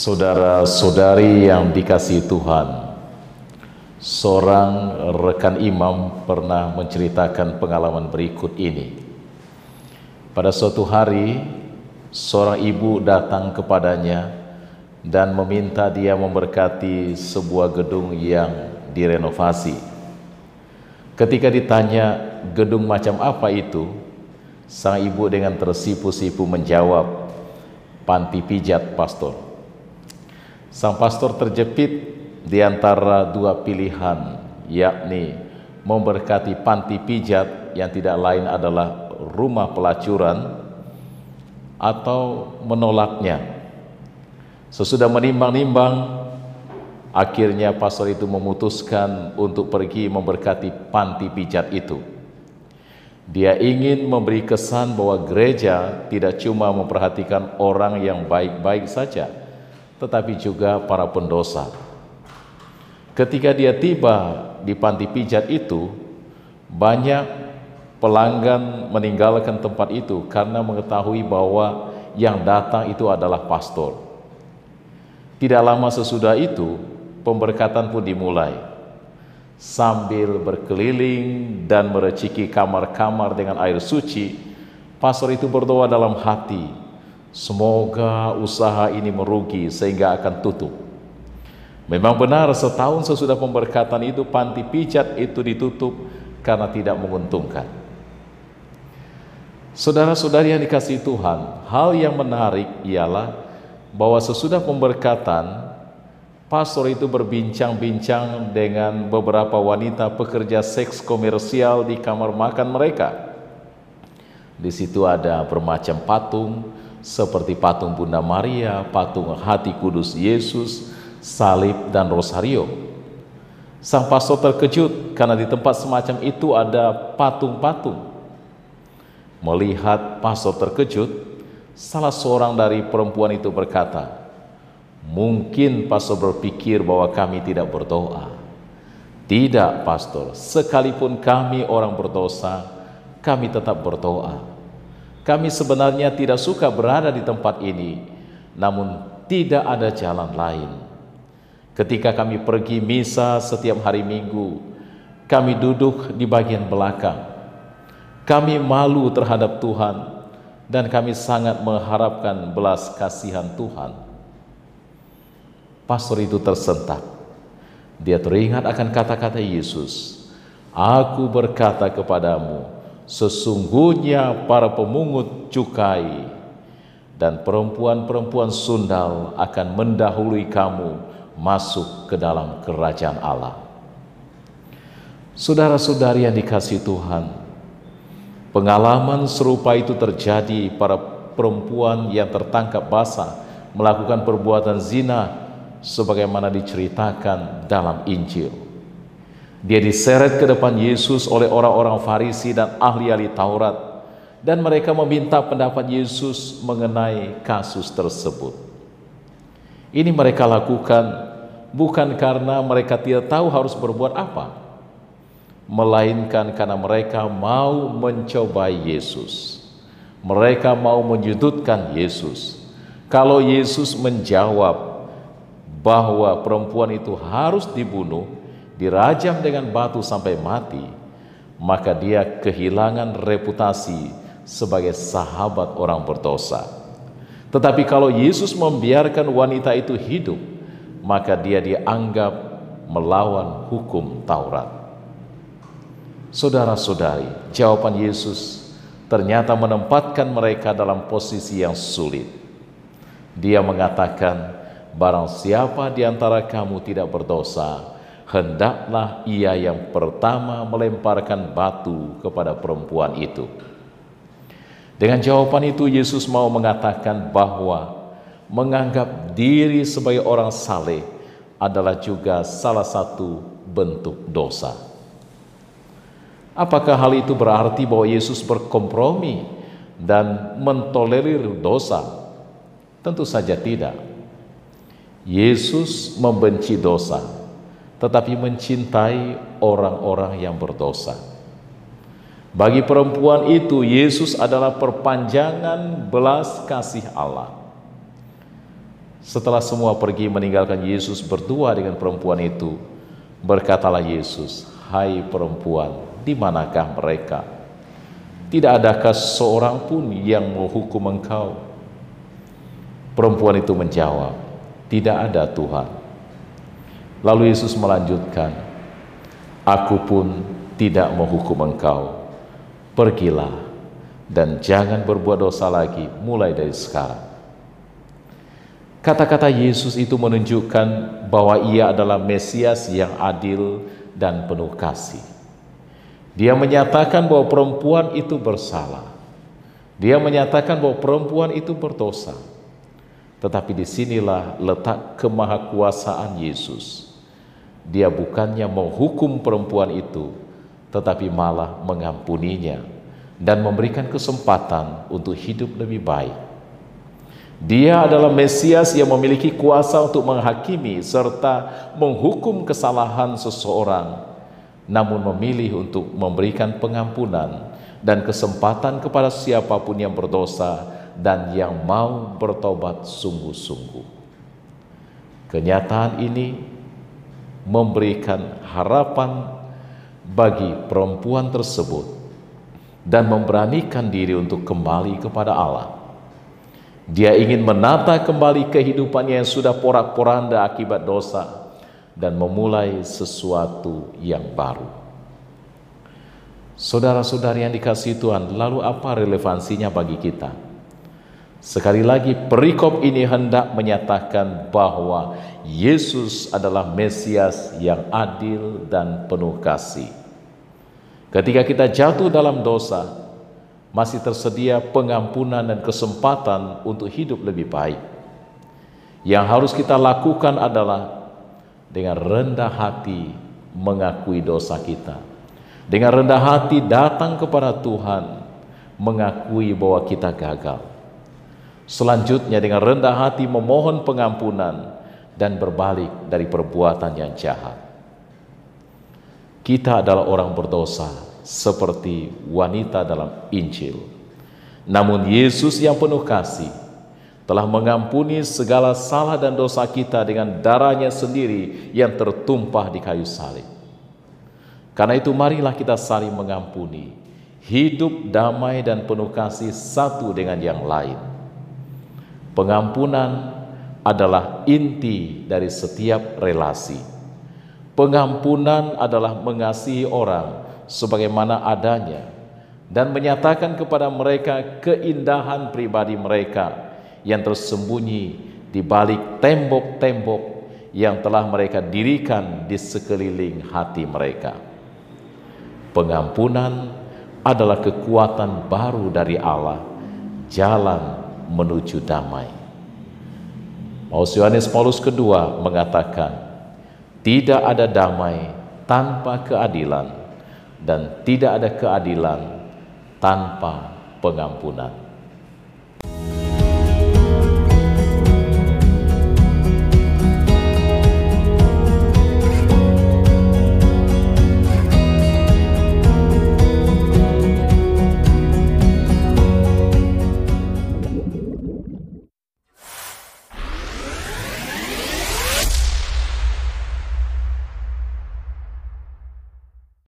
Saudara-saudari yang dikasih Tuhan, seorang rekan imam pernah menceritakan pengalaman berikut ini. Pada suatu hari, seorang ibu datang kepadanya dan meminta dia memberkati sebuah gedung yang direnovasi. Ketika ditanya gedung macam apa itu, sang ibu dengan tersipu-sipu menjawab, panti pijat pastor. Sang pastor terjepit di antara dua pilihan, yakni memberkati panti pijat yang tidak lain adalah rumah pelacuran atau menolaknya. Sesudah menimbang-nimbang, akhirnya pastor itu memutuskan untuk pergi memberkati panti pijat itu. Dia ingin memberi kesan bahwa gereja tidak cuma memperhatikan orang yang baik-baik saja, tetapi juga para pendosa. Ketika dia tiba di panti pijat itu, banyak pelanggan meninggalkan tempat itu karena mengetahui bahwa yang datang itu adalah pastor. Tidak lama sesudah itu, pemberkatan pun dimulai. Sambil berkeliling dan mereciki kamar-kamar dengan air suci, pastor itu berdoa dalam hati, Semoga usaha ini merugi sehingga akan tutup. Memang benar setahun sesudah pemberkatan itu panti pijat itu ditutup karena tidak menguntungkan. Saudara-saudari yang dikasih Tuhan, hal yang menarik ialah bahwa sesudah pemberkatan pastor itu berbincang-bincang dengan beberapa wanita pekerja seks komersial di kamar makan mereka. Di situ ada bermacam patung, seperti patung Bunda Maria, patung hati kudus Yesus, salib dan rosario. Sang pastor terkejut karena di tempat semacam itu ada patung-patung. Melihat pastor terkejut, salah seorang dari perempuan itu berkata, "Mungkin pastor berpikir bahwa kami tidak berdoa." Tidak, pastor. Sekalipun kami orang berdosa, kami tetap berdoa kami sebenarnya tidak suka berada di tempat ini, namun tidak ada jalan lain. Ketika kami pergi misa setiap hari Minggu, kami duduk di bagian belakang. Kami malu terhadap Tuhan dan kami sangat mengharapkan belas kasihan Tuhan. Pastor itu tersentak. Dia teringat akan kata-kata Yesus. Aku berkata kepadamu, Sesungguhnya para pemungut cukai dan perempuan-perempuan sundal akan mendahului kamu masuk ke dalam kerajaan Allah. Saudara-saudari yang dikasih Tuhan, pengalaman serupa itu terjadi para perempuan yang tertangkap basah melakukan perbuatan zina sebagaimana diceritakan dalam Injil. Dia diseret ke depan Yesus oleh orang-orang Farisi dan ahli-ahli Taurat dan mereka meminta pendapat Yesus mengenai kasus tersebut. Ini mereka lakukan bukan karena mereka tidak tahu harus berbuat apa, melainkan karena mereka mau mencobai Yesus. Mereka mau menyudutkan Yesus. Kalau Yesus menjawab bahwa perempuan itu harus dibunuh, dirajam dengan batu sampai mati, maka dia kehilangan reputasi sebagai sahabat orang berdosa. Tetapi kalau Yesus membiarkan wanita itu hidup, maka dia dianggap melawan hukum Taurat. Saudara-saudari, jawaban Yesus ternyata menempatkan mereka dalam posisi yang sulit. Dia mengatakan, barang siapa di antara kamu tidak berdosa, hendaklah ia yang pertama melemparkan batu kepada perempuan itu. Dengan jawaban itu Yesus mau mengatakan bahwa menganggap diri sebagai orang saleh adalah juga salah satu bentuk dosa. Apakah hal itu berarti bahwa Yesus berkompromi dan mentolerir dosa? Tentu saja tidak. Yesus membenci dosa tetapi mencintai orang-orang yang berdosa. Bagi perempuan itu, Yesus adalah perpanjangan belas kasih Allah. Setelah semua pergi meninggalkan Yesus berdua dengan perempuan itu, berkatalah Yesus, "Hai perempuan, di manakah mereka? Tidak adakah seorang pun yang menghukum engkau?" Perempuan itu menjawab, "Tidak ada, Tuhan." Lalu Yesus melanjutkan, "Aku pun tidak menghukum engkau. Pergilah dan jangan berbuat dosa lagi mulai dari sekarang." Kata-kata Yesus itu menunjukkan bahwa ia adalah Mesias yang adil dan penuh kasih. Dia menyatakan bahwa perempuan itu bersalah. Dia menyatakan bahwa perempuan itu berdosa. Tetapi di sinilah letak kemahakuasaan Yesus. Dia bukannya menghukum perempuan itu, tetapi malah mengampuninya dan memberikan kesempatan untuk hidup lebih baik dia adalah Mesias yang memiliki kuasa untuk menghakimi serta menghukum kesalahan seseorang, namun memilih untuk memberikan pengampunan dan kesempatan kepada siapa pun yang berdosa dan yang mau bertobat sungguh-sungguh. Kenyataan ini memberikan harapan bagi perempuan tersebut dan memberanikan diri untuk kembali kepada Allah dia ingin menata kembali kehidupannya yang sudah porak-poranda akibat dosa dan memulai sesuatu yang baru. Saudara-saudari yang dikasih Tuhan, lalu apa relevansinya bagi kita? Sekali lagi, perikop ini hendak menyatakan bahwa Yesus adalah Mesias yang adil dan penuh kasih. Ketika kita jatuh dalam dosa, masih tersedia pengampunan dan kesempatan untuk hidup lebih baik. Yang harus kita lakukan adalah dengan rendah hati mengakui dosa kita. Dengan rendah hati datang kepada Tuhan, mengakui bahwa kita gagal. Selanjutnya dengan rendah hati memohon pengampunan dan berbalik dari perbuatan yang jahat. Kita adalah orang berdosa, seperti wanita dalam Injil. Namun Yesus yang penuh kasih telah mengampuni segala salah dan dosa kita dengan darahnya sendiri yang tertumpah di kayu salib. Karena itu marilah kita saling mengampuni, hidup damai dan penuh kasih satu dengan yang lain. Pengampunan adalah inti dari setiap relasi. Pengampunan adalah mengasihi orang sebagaimana adanya dan menyatakan kepada mereka keindahan pribadi mereka yang tersembunyi di balik tembok-tembok yang telah mereka dirikan di sekeliling hati mereka. Pengampunan adalah kekuatan baru dari Allah, jalan menuju damai. Paus Yohanes Paulus kedua mengatakan, tidak ada damai tanpa keadilan dan tidak ada keadilan tanpa pengampunan.